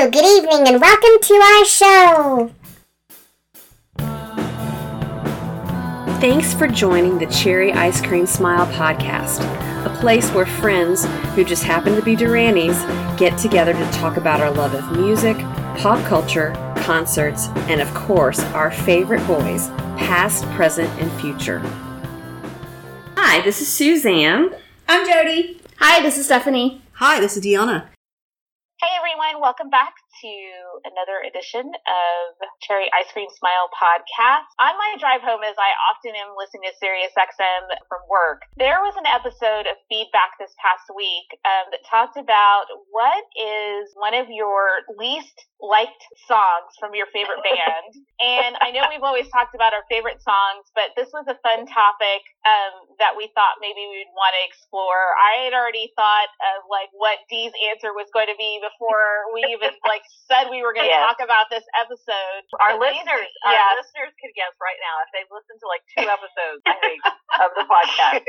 Hello, good evening, and welcome to our show. Thanks for joining the Cherry Ice Cream Smile podcast, a place where friends who just happen to be Duranies get together to talk about our love of music, pop culture, concerts, and of course, our favorite boys, past, present, and future. Hi, this is Suzanne. I'm Jody. Hi, this is Stephanie. Hi, this is Deanna. Everyone, welcome back to another edition of Cherry Ice Cream Smile podcast. On my drive home, as I often am listening to Sirius XM from work, there was an episode of feedback this past week um, that talked about what is one of your least liked songs from your favorite band. and I know we've always talked about our favorite songs, but this was a fun topic um, that we thought maybe we'd want to explore. I had already thought of like what Dee's answer was going to be before we even like said we were going to Yes. talk about this episode. Our listeners, our listeners could guess right now if they've listened to like two episodes, I think, of the podcast,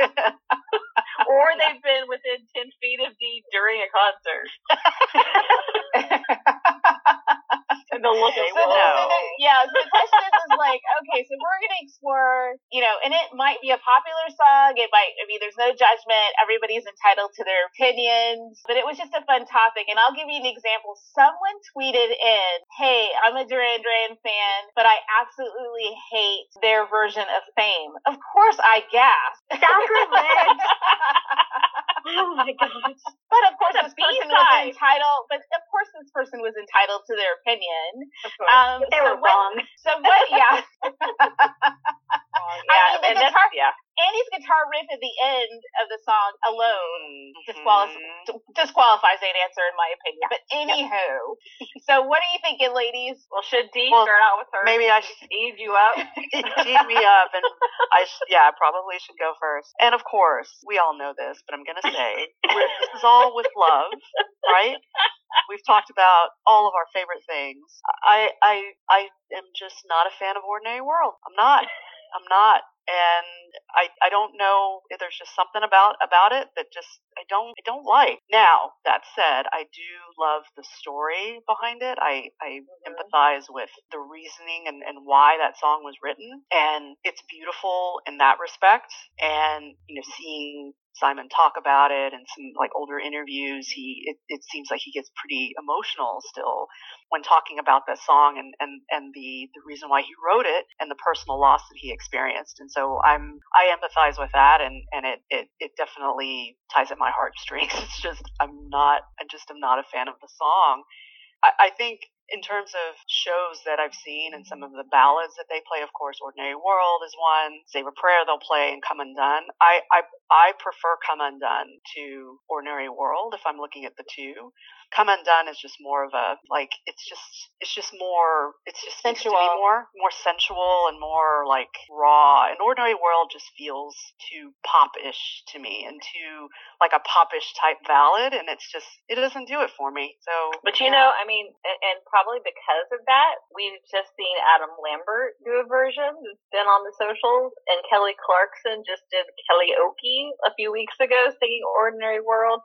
or they've been within ten feet of Dee during a concert. and the look they so the- yeah, so the question like, okay, so we're going to explore, you know, and it might be a popular song. It might, I mean, there's no judgment. Everybody's entitled to their opinions, but it was just a fun topic. And I'll give you an example. Someone tweeted in, hey, I'm a Duran Duran fan, but I absolutely hate their version of Fame. Of course I gasped. Sacrilege. oh my gosh. But of course, this person was entitled. But of course, this person was entitled to their opinion. Um, They so were what, wrong. So what? Yeah. yeah, I mean, the and that's, guitar- yeah. Andy's guitar riff at the end of the song alone Mm-hmm. disqual- disqualifies that answer, in my opinion. But anywho, so what are you thinking, ladies? Well, should Dee Well, start out with her? maybe I should- ease you up. Teed me up, and I sh- yeah, I probably should go first. And of course, we all know this, but I'm gonna say this is all with love, right? We've talked about all of our favorite things. I I I am just not a fan of Ordinary World. I'm not. I'm not. And I I don't know if there's just something about about it that just I don't I don't like. Now, that said, I do love the story behind it. I I mm-hmm. empathize with the reasoning and, and why that song was written. And it's beautiful in that respect. And, you know, seeing Simon talk about it and some like older interviews, he it, it seems like he gets pretty emotional still when talking about that song and, and, and the, the reason why he wrote it and the personal loss that he experienced. And so I'm I empathize with that and, and it, it, it definitely ties at my heartstrings. It's just I'm not I just am not a fan of the song. I, I think in terms of shows that I've seen and some of the ballads that they play, of course, Ordinary World is one. Save a Prayer they'll play and Come Undone. I, I I prefer Come Undone to Ordinary World if I'm looking at the two. Come Undone is just more of a like it's just it's just more it's just speaks to me Sensual. more more sensual and more like raw. And Ordinary World just feels too pop-ish to me and too like a popish type ballad, and it's just it doesn't do it for me. So, But you know, I mean, and, and probably because of that, we've just seen Adam Lambert do a version that's been on the socials, and Kelly Clarkson just did Kellyoke a few weeks ago singing Ordinary World.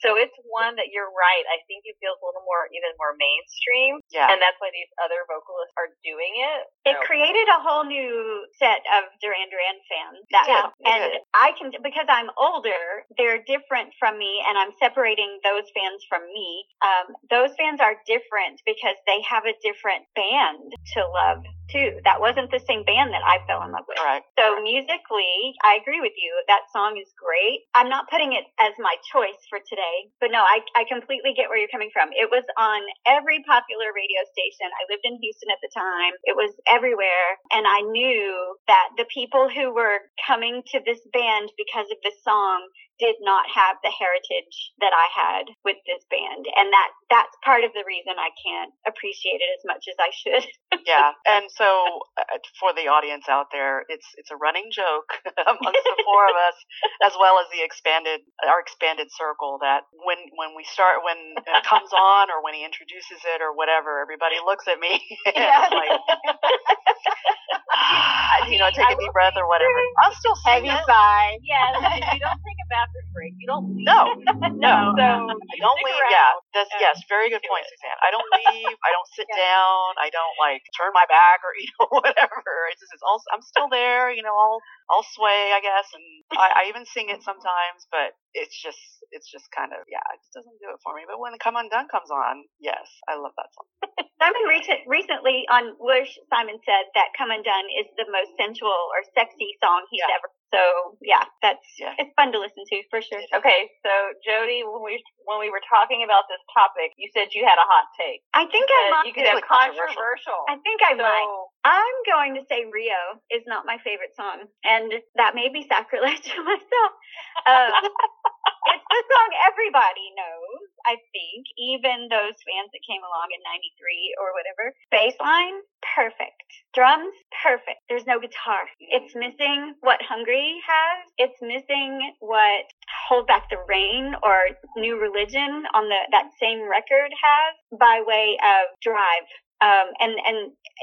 So it's one that you're right. I think it feels a little more, even more mainstream, yeah, and that's why these other vocalists are doing it. It So- created a whole new set of Duran Duran fans. That it and did. I can because I'm older, they're different from me, and I'm separating those fans from me. Um, those fans are different because they have a different band to love too. That wasn't the same band that I fell in love with. right. So musically, I agree with you. That song is great. I'm not putting it as my choice for today, but no, I, I completely get where you're coming from. It was on every popular radio station. I lived in Houston at the time. It was everywhere. And I knew that the people who were coming to this band because of this song did not have the heritage that I had with this band. And that, that's part of the reason I can't appreciate it as much as I should. yeah, and so uh, for the audience out there, it's it's a running joke amongst the four of us, as well as the expanded our expanded circle. That when when we start when it comes on or when he introduces it or whatever, everybody looks at me and Yeah. like you know take a deep breath or whatever. I'm still Heavy singing. sigh. Yes, if you don't take a bathroom break. You don't leave. No, No. So I don't leave. around. Yeah, that's and yes, very good point. Suzanne. I don't leave. I don't sit down. I don't like turn my back or you know whatever. It's just it's all. I'm still there. You know, I'll I'll sway, I guess, and I, I even sing it sometimes. But it's just it's just kind of yeah, it just doesn't do it for me. But when Come Undone comes on, yes, I love that song. Simon recent, recently on Wish, Simon said that Come Undone is the most sensual or sexy song he's Yeah. ever. So yeah, that's Yeah. it's fun to listen to for sure. Okay, so Jody, when we when we were talking about this topic, you said you had a hot take. I think I might. you could have controversial. controversial. I think I so, might. I'm going to say Rio is not my favorite song, and that may be sacrilege to myself. Um, it's the song everybody knows, I think, even those fans that came along in 93 or whatever. Bass line, perfect. Drums, perfect. There's no guitar. It's missing what Hungry has. It's missing what Hold Back the Rain or New Religion on the that same record has by way of drive. Um, and, and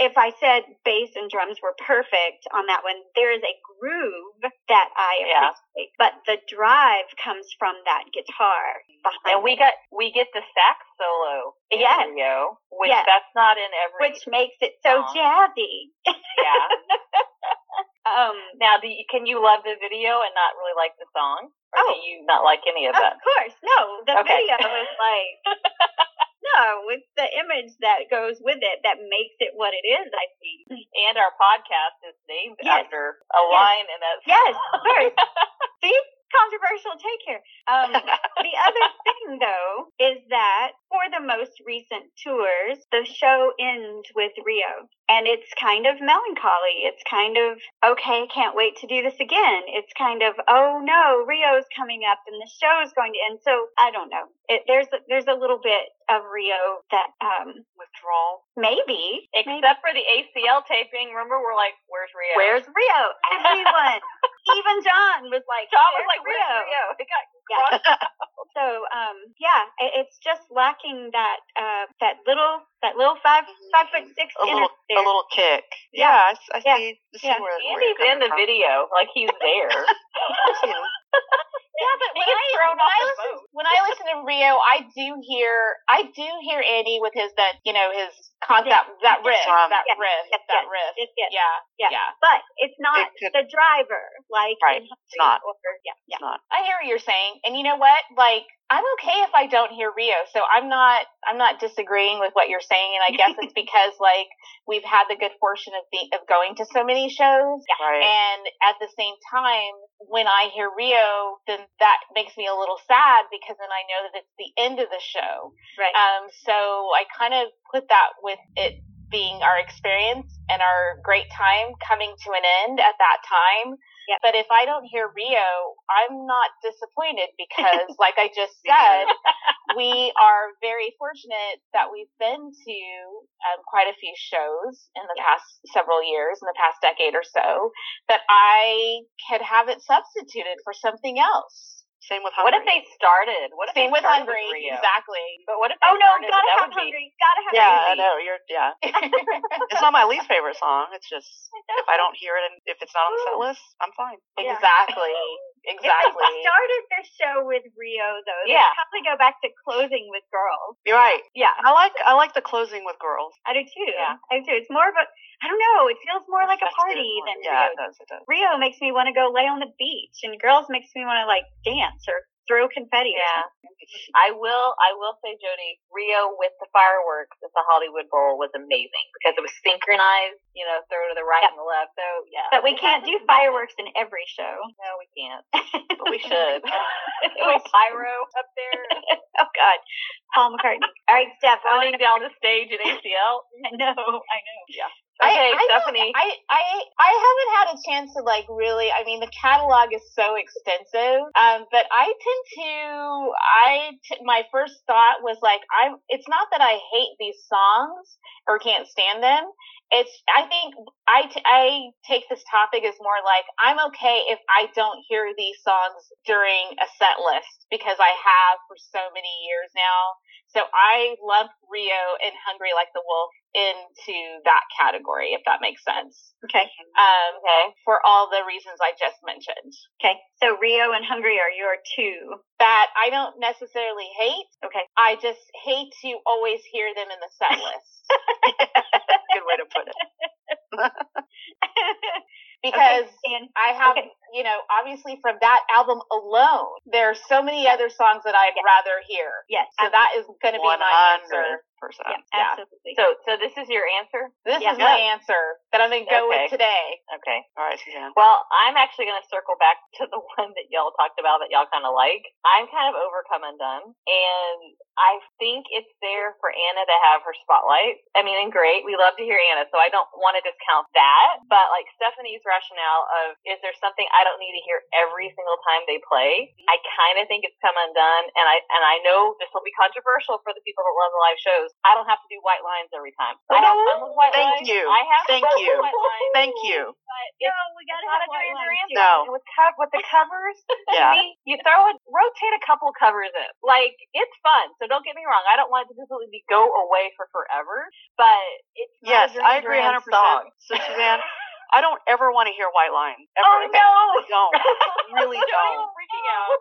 if I said bass and drums were perfect on that one, there is a groove that I Yeah. appreciate, but the drive comes from that guitar behind and we it, got we get the sax solo in Yes. Rio, which Yes. that's not in every. which makes it so song. jazzy. yeah. Um, Now, do you, can you love the video and not really like the song, or Oh. do you not like any of that? of course, no, the Okay. video is like, no, it's the image that goes with it that makes it what it is, I think. And our podcast is named Yes. after a Yes. line in that. Yes, course. See? Controversial take here. Um, the other thing, though, is that for the most recent tours, the show ends with Rio. And it's kind of melancholy. It's kind of, okay, can't wait to do this again. It's kind of, oh no, Rio's coming up and the show is going to end. So I don't know. It, there's, a, there's a little bit of Rio that, um, Withdrawal. Maybe, maybe Except for the ACL taping, remember we're like, "Where's Rio?" Where's Rio? Everyone, even John was like, John was "Where's like, "Where's Rio?" It got Yeah. crossed So, um, yeah, it, it's just lacking that, uh, that little, that little five, five foot six a inner little a little kick. Yeah. Yeah, I, s- I Yeah. see. I see Yeah. where, where Andy's you're in the from. video, like he's there. Yeah, but when I, when I listen, when I listen to Rio, I do hear I do hear Andy with his that you know his con- Yeah. that that riff that Yes, riff yes, that yes, riff yeah Yeah. yeah But it's not It the driver, like Right, it's not. Or, yeah, yeah. Not. I hear what you're saying, and you know what? Like, I'm okay if I don't hear Rio, so I'm not I'm not disagreeing with what you're saying, and I guess it's because like we've had the good fortune of being of going to so many shows, Right. and at the same time, when I hear Rio, then that makes me a little sad because then I know that it's the end of the show. Right. Um, so I kind of put that with it being our experience and our great time coming to an end at that time. Yep. But if I don't hear Rio, I'm not disappointed because, like I just said, we are very fortunate that we've been to um, quite a few shows in the past several years, in the past decade or so, that I could have it substituted for something else. Same with hungry. What if they started? What if Same they with started Hungry, Rio? exactly. But what if oh, they oh no, started? gotta have would be- hungry. Gotta have Hungry. Yeah, I know. You're yeah. It's not my least favorite song. It's just if I don't hear it and if it's not on the set list, I'm fine. Yeah. exactly, If exactly. they started their show with Rio, though, they'd Yeah. probably go back to closing with girls. You're right. Yeah, I like I like the closing with girls. I do too. Yeah. I do too. It's more of a, I don't know, it feels more like a party than yeah, Rio. it does. It does. Rio makes me want to go lay on the beach, and girls makes me want to like dance or throw confetti. Yeah. I will. I will say, Jody, Rio with the fireworks at the Hollywood Bowl was amazing because it was synchronized. You know, throw to the right Yep. and the left. So yeah. But we can't do fireworks in every show. No, we can't. But we should. Little pyro up there, oh God, Paul McCartney. All right, Steph. Running down the stage at ACL. I know. I know. Yeah. I- Okay, I, Stephanie. I, I I haven't had a chance to like really. I mean, the catalog is so extensive. Um, but I tend to. I t- my first thought was like, I'm. It's not that I hate these songs or can't stand them. It's. I think I t- I take this topic as more like I'm okay if I don't hear these songs during a set list because I have for so many years now So I lump Rio and Hungry Like the Wolf into that category, if that makes sense. Okay. Um, okay. For all the reasons I just mentioned. Okay. So Rio and Hungry are your two. That I don't necessarily hate. Okay. I just hate to always hear them in the set list. Good way to put it. because okay, and I have, Okay. you know, obviously from that album alone, there are so many other songs that I'd rather hear. yes, So that is going to be my answer. Percent. yeah, yeah. absolutely. So, so this is your answer? This Yeah. is my answer that I'm going to go Okay. with today. Okay. All right, Suzanne. Well, I'm actually going to circle back to the one that y'all talked about that y'all kind of like. I'm kind of overcome undone, and I think it's there for Anna to have her spotlight. I mean, and great, we love to hear Anna, so I don't want to discount that. But like Stephanie's rationale of, is there something I don't need to hear every single time they play? I kind of think it's come undone, and I and I know this will be controversial for the people that love the live shows. I don't have to do white lines every time. I have fun with white Thank lines. you. I have Thank fun you. with white lines. Thank you. No, we gotta have a white Duran lines, No. With, co- with the covers, Yeah. me, you throw it, rotate a couple covers in. Like, it's fun. So don't get me wrong. I don't want it to completely be go away for forever, but it's Yes, I agree Duran 100%. song. So, Suzanne, I don't ever want to hear White Line. Ever Oh, again. no. I don't. Really Joey don't. was freaking out.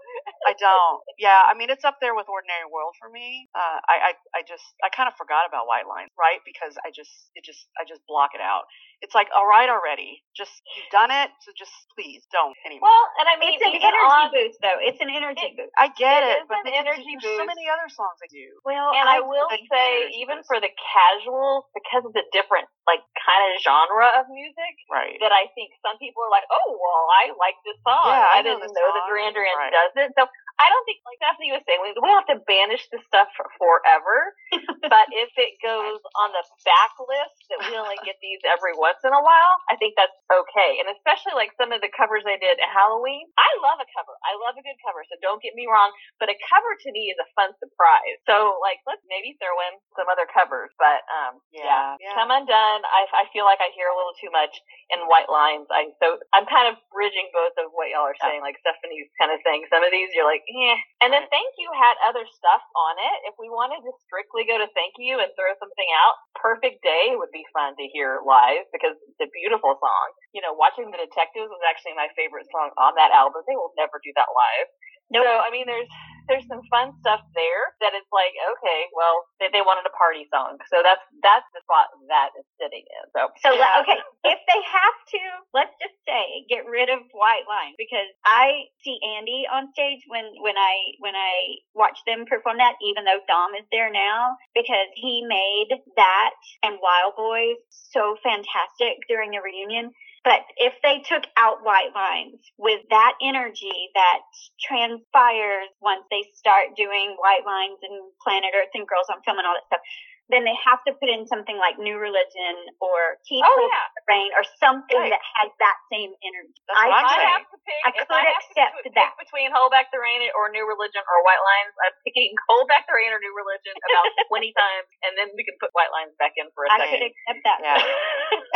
I don't. Yeah, I mean it's up there with Ordinary World for me. Uh, I, I I just I kind of forgot about White Lines, right? Because I just it just I just block it out. It's like all right already. Just you've done it, so just please don't anymore. Well, and I mean, It's an energy on, boost, though. It's an energy boost. I get it it, is but an there's- energy there's so many other songs I do. Well, and I will I- say, I- even for the casuals, because it's a different, like, kind of genre of music, Right. that I think some people are like, oh, well, I like this song. Yeah, I I, didn't the know that song. Duran Duran Right. does it. So I don't think, like Stephanie was saying, we, don't have to banish this stuff for forever. but if it goes on the back list that we only get these every once in a while, I think that's okay. And especially like some of the covers I did at Halloween. I love a cover. I love a good cover. So don't get me wrong. But a cover to me is a fun surprise. So like, let's maybe throw in some other covers. But, um, Yeah, yeah. Come Undone. I, I feel like I hear a little too much in White Lines. I so I'm kind of bridging both of what y'all are saying. Like Stephanie's kind of saying some of these you're like, yeah. And then Thank You had other stuff on it. If we wanted to strictly go to Thank You and throw something out, Perfect Day would be fun to hear live because it's a beautiful song. You know, Watching the Detectives was actually my favorite song on that album. They will never do that live. So I mean, there's there's some fun stuff there that it's like, okay, well, they, they wanted a party song, so that's that's the spot that is sitting in. So So Yeah. okay, if they have to, let's just say get rid of white Line because I see Andy on stage when when I when I watch them perform that, even though Dom is there now, because he made that and Wild Boys so fantastic during the reunion. But if they took out white lines with that energy that transpires once they start doing white lines and Planet Earth and Girls on Film and all that stuff, then they have to put in something like New Religion or Keep Oh, Hold yeah. the Rain or something Right. that has that same energy. That's I, I'm I saying. have to pick. I could I accept to pick that. between Hold Back the Rain or New Religion or White Lines. I'm picking Hold Back the Rain or New Religion about 20 times, and then we can put White Lines back in for a I second. could accept that. Yeah.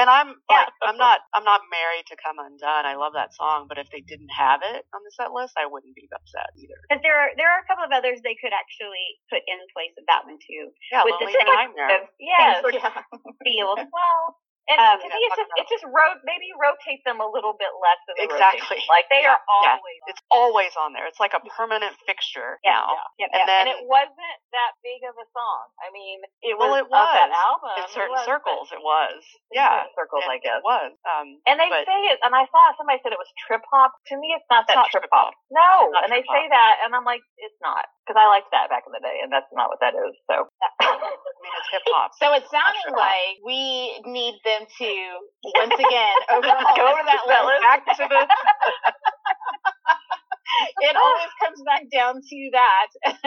And I'm Yeah. I'm not, I'm not married to Come Undone. I love that song, but if they didn't have it on the set list, I wouldn't be upset either. Because there are there are a couple of others they could actually put in place of that one too. Yeah, With the Lonely Nightmare. yes, sort of yeah. Well, and Um, to me, it's just about it's just ro- maybe rotate them a little bit less than the Exactly. rotation. Like they Yeah, are yeah. always. It's always on there. It's like a permanent fixture Yeah. now. Yep, And yep. then and it wasn't that big of a song. I mean, it was, Well, it of that was. album. in It certain was, circles, it was. Yeah. certain circles, it, I guess. It was. Um, And they but say it, and I saw somebody said it was trip hop. To me, it's not It's that not trip trip hop. hop. No, not and they trip say that, and I'm like, it's not, because I liked that back in the day, and that's not what that is. So, I mean, it's hip hop. So it's sounding Sure. like we need them to once again overhaul Go to that list. Back to the. It always comes back down to that.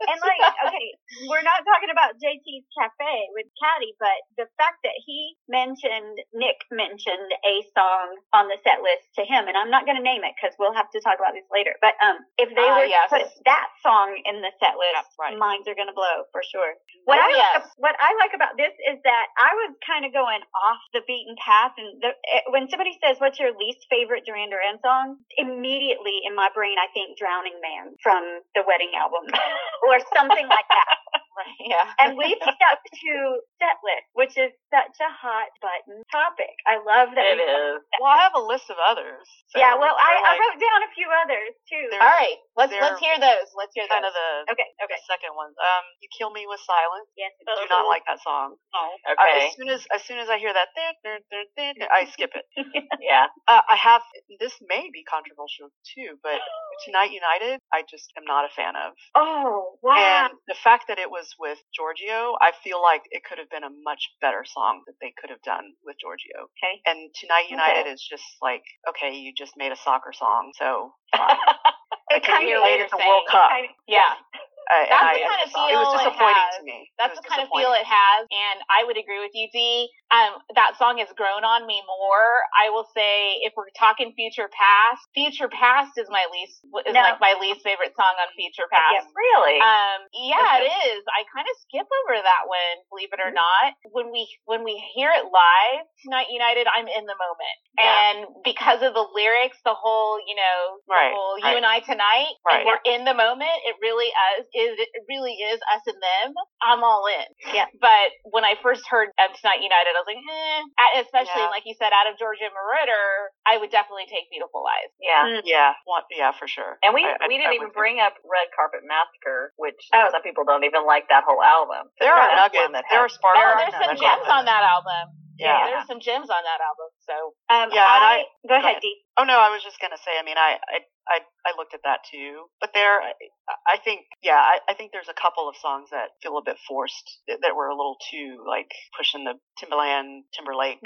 And like, okay, we're not talking about JT's Cafe with Caddy, but the fact that he mentioned, Nick mentioned a song on the set list to him, and I'm not going to name it because we'll have to talk about this later. But um, if they Ah, were yes. to put that song in the set list, Yeah, right. minds are going to blow for sure. What Oh, I yes. what I like about this is that I was kind of going off the beaten path, and the, eh, when somebody says, "What's your least favorite Duran Duran song?" immediately in my brain I think "Drowning Man" from the Wedding album, or something like that. Right. Yeah. and we've stuck to set list, which is such a hot button topic. I love that. It we- is. Well, I have a list of others. so Yeah, well, I, they're I wrote down a few others too. All right. Let's let's hear those. Let's hear kind those. of the, Okay, the second ones. Um, "You Kill Me with Silence." Yes. I do not like that song. Oh. Uh, Okay. as soon as as soon as I hear that, I skip it. Yeah. Uh, I have. This may be controversial too, but Tonight United, I just am not a fan of. Oh, wow. And the fact that it was with Giorgio, I feel like it could have been a much better song that they could have done with Giorgio. Okay. And Tonight United is just like, okay, you just made a soccer song, so fine. It kind of Played the. World Cup. kind of- yeah. I, That's I, the kind of it was feel it has. to me. That's the kind of feel it has, and I would agree with you, Dee. Um, that song has grown on me more. I will say, if we're talking Future Past, Future Past is my least is No. like my least favorite song on Future Past. Really? Um, yeah, it Okay. is. I kind of skip over that one, believe it or not. When we when we hear it live, Tonight United, I'm in the moment, Yeah. and because of the lyrics, the whole you know, the Right, whole right. you and I tonight, Right. and we're in the moment. It really is. Is it really is us and them? I'm all in. Yeah. But when I first heard of Tonight United, I was like, eh. Especially Yeah. like you said, out of Giorgio Moroder, I would definitely take Beautiful Lies. yeah. Mm. Yeah, one, yeah, for sure. And we I- I- we I didn't even would- bring up Red Carpet Massacre, which Oh. some people don't even like that whole album. There are nuggets. There are sparks. Oh, There are there's some gems on that album. Yeah. There's some gems on that album. So Um, Yeah, and I, I- go ahead, ahead. Dee. Oh no, I was just gonna say. I mean, I I I, I looked at that too, but there, I, I think, yeah, I, I think there's a couple of songs that feel a bit forced, that, that were a little too like pushing the Timbaland Timberlake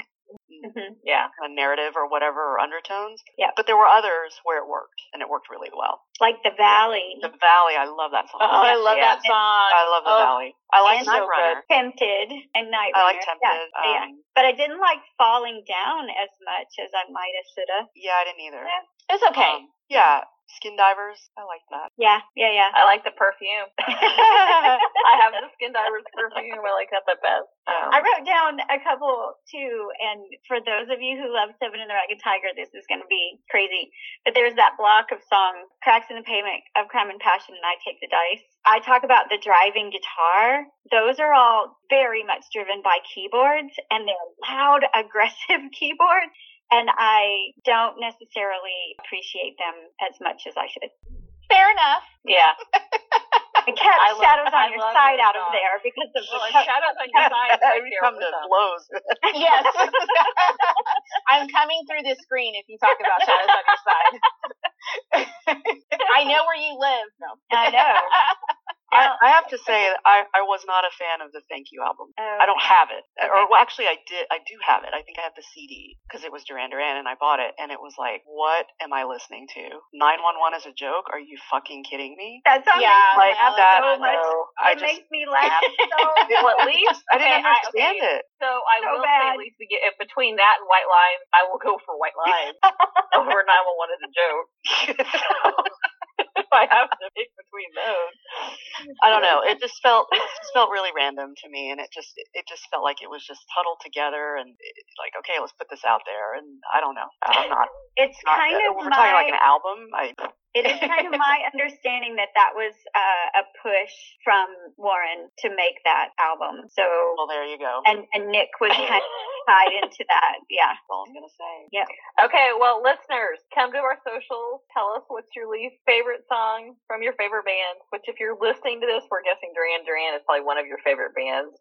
Mhm. Yeah. kind of narrative or whatever or undertones. Yeah. But there were others where it worked, and it worked really well. Like the Valley, The Valley, I love that song. oh, I love Yeah. that song. I love the Oh, Valley. I like And Night so Runner. Tempted, and Night I like Runner. Tempted. Yeah, yeah. Um, But I didn't like Falling Down as much as I might have shoulda. yeah, I didn't either. Yeah. It's okay. Um, yeah, Skin Divers, I like that. Yeah, yeah, yeah. I like the perfume. I have the Skin Divers perfume. I like that the best. Um, I wrote down a couple too, and for those of you who love Seven and the Ragged Tiger, this is going to be crazy. But there's that block of songs, Cracks in the Pavement of Crime and Passion, and I Take the Dice. I talk about the driving guitar. Those are all very much driven by keyboards, and they're loud, aggressive keyboards. And I don't necessarily appreciate them as much as I should. Fair enough. yeah. I kept I love- Shadows I on Your Side those out of there because of Well, the Shadows on Your Side. right we there come to them. blows. Yes. I'm coming through the screen if you talk about Shadows on Your Side. I know where you live. No. I know. I, I have to say, I, I was not a fan of the Thank You album. Oh, I don't have it, or well, actually, I did. I do have it. I think I have the CD because it was Duran Duran, and I bought it, and it was like, what am I listening to? Nine One One is a joke? Are you fucking kidding me? That song Yeah, makes me like laugh that- so much. No. I it just makes me laugh so Well, at least I didn't okay, I- understand okay. it. So I So will say at least we get if between that and White Lines, I will go for White Lines over 911 is a joke. So if I have to pick between those, I don't know. It just felt it just felt really random to me, and it just it just felt like it was just huddled together and it, like, okay, let's put this out there. And I don't know. I'm not. it's not kind of we're my talking like an album. I it is kind of my understanding that that was uh, a push from Warren to make that album. So well, there you go. and and Nick was kind of tied into that. Yeah. That's all I'm gonna say. Yeah. Okay. Well, listeners, come to our socials. Tell us what's your least favorite song from your favorite band. Which, if you're listening to this, we're guessing Duran Duran is probably one of your favorite bands.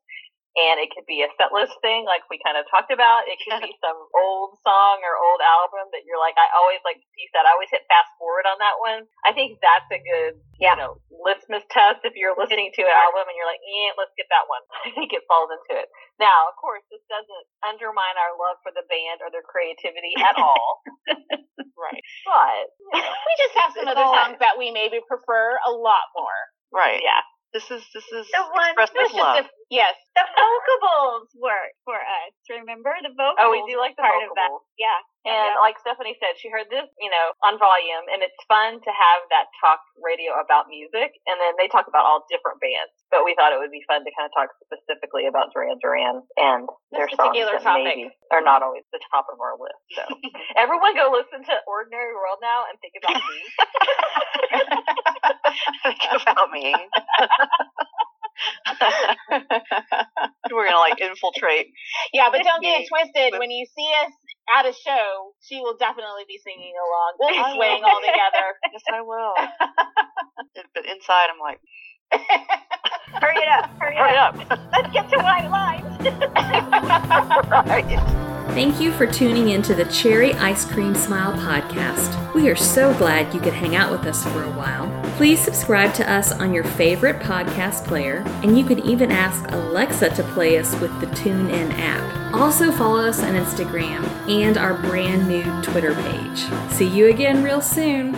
And it could be a set list thing, like we kind of talked about. It could be some old song or old album that you're like, I always like you said, I always hit fast forward on that one. I think that's a good, Yeah. you know, litmus test if you're listening to an album and you're like, eh, let's get that one. I think it falls into it. Now, of course, this doesn't undermine our love for the band or their creativity at all. Right. But, you know, we just have some other songs that we maybe prefer a lot more. Right. yeah. This is this is The one- expressive love. a- yes. The vocables work for us. Remember the vocals? Oh, we do like the part of that. Yeah. And Yeah. like Stephanie said, she heard this, you know, on volume, and it's fun to have that talk radio about music. And then they talk about all different bands, but we thought it would be fun to kind of talk specifically about Duran Duran and their This songs particular that maybe are not always the top of our list. So everyone, go listen to Ordinary World now and think about me. Think about me. We're gonna like infiltrate. yeah, but don't get it twisted. When you see us at a show, she will definitely be singing along. We'll be swaying all together. Yes, I will. but inside, I'm like, Hurry it up. Hurry, hurry up. up. Let's get to white lines. right. Thank you for tuning into the Cherry Ice Cream Smile podcast. We are so glad you could hang out with us for a while. Please subscribe to us on your favorite podcast player, and you can even ask Alexa to play us with the TuneIn app. Also, follow us on Instagram and our brand new Twitter page. See you again real soon.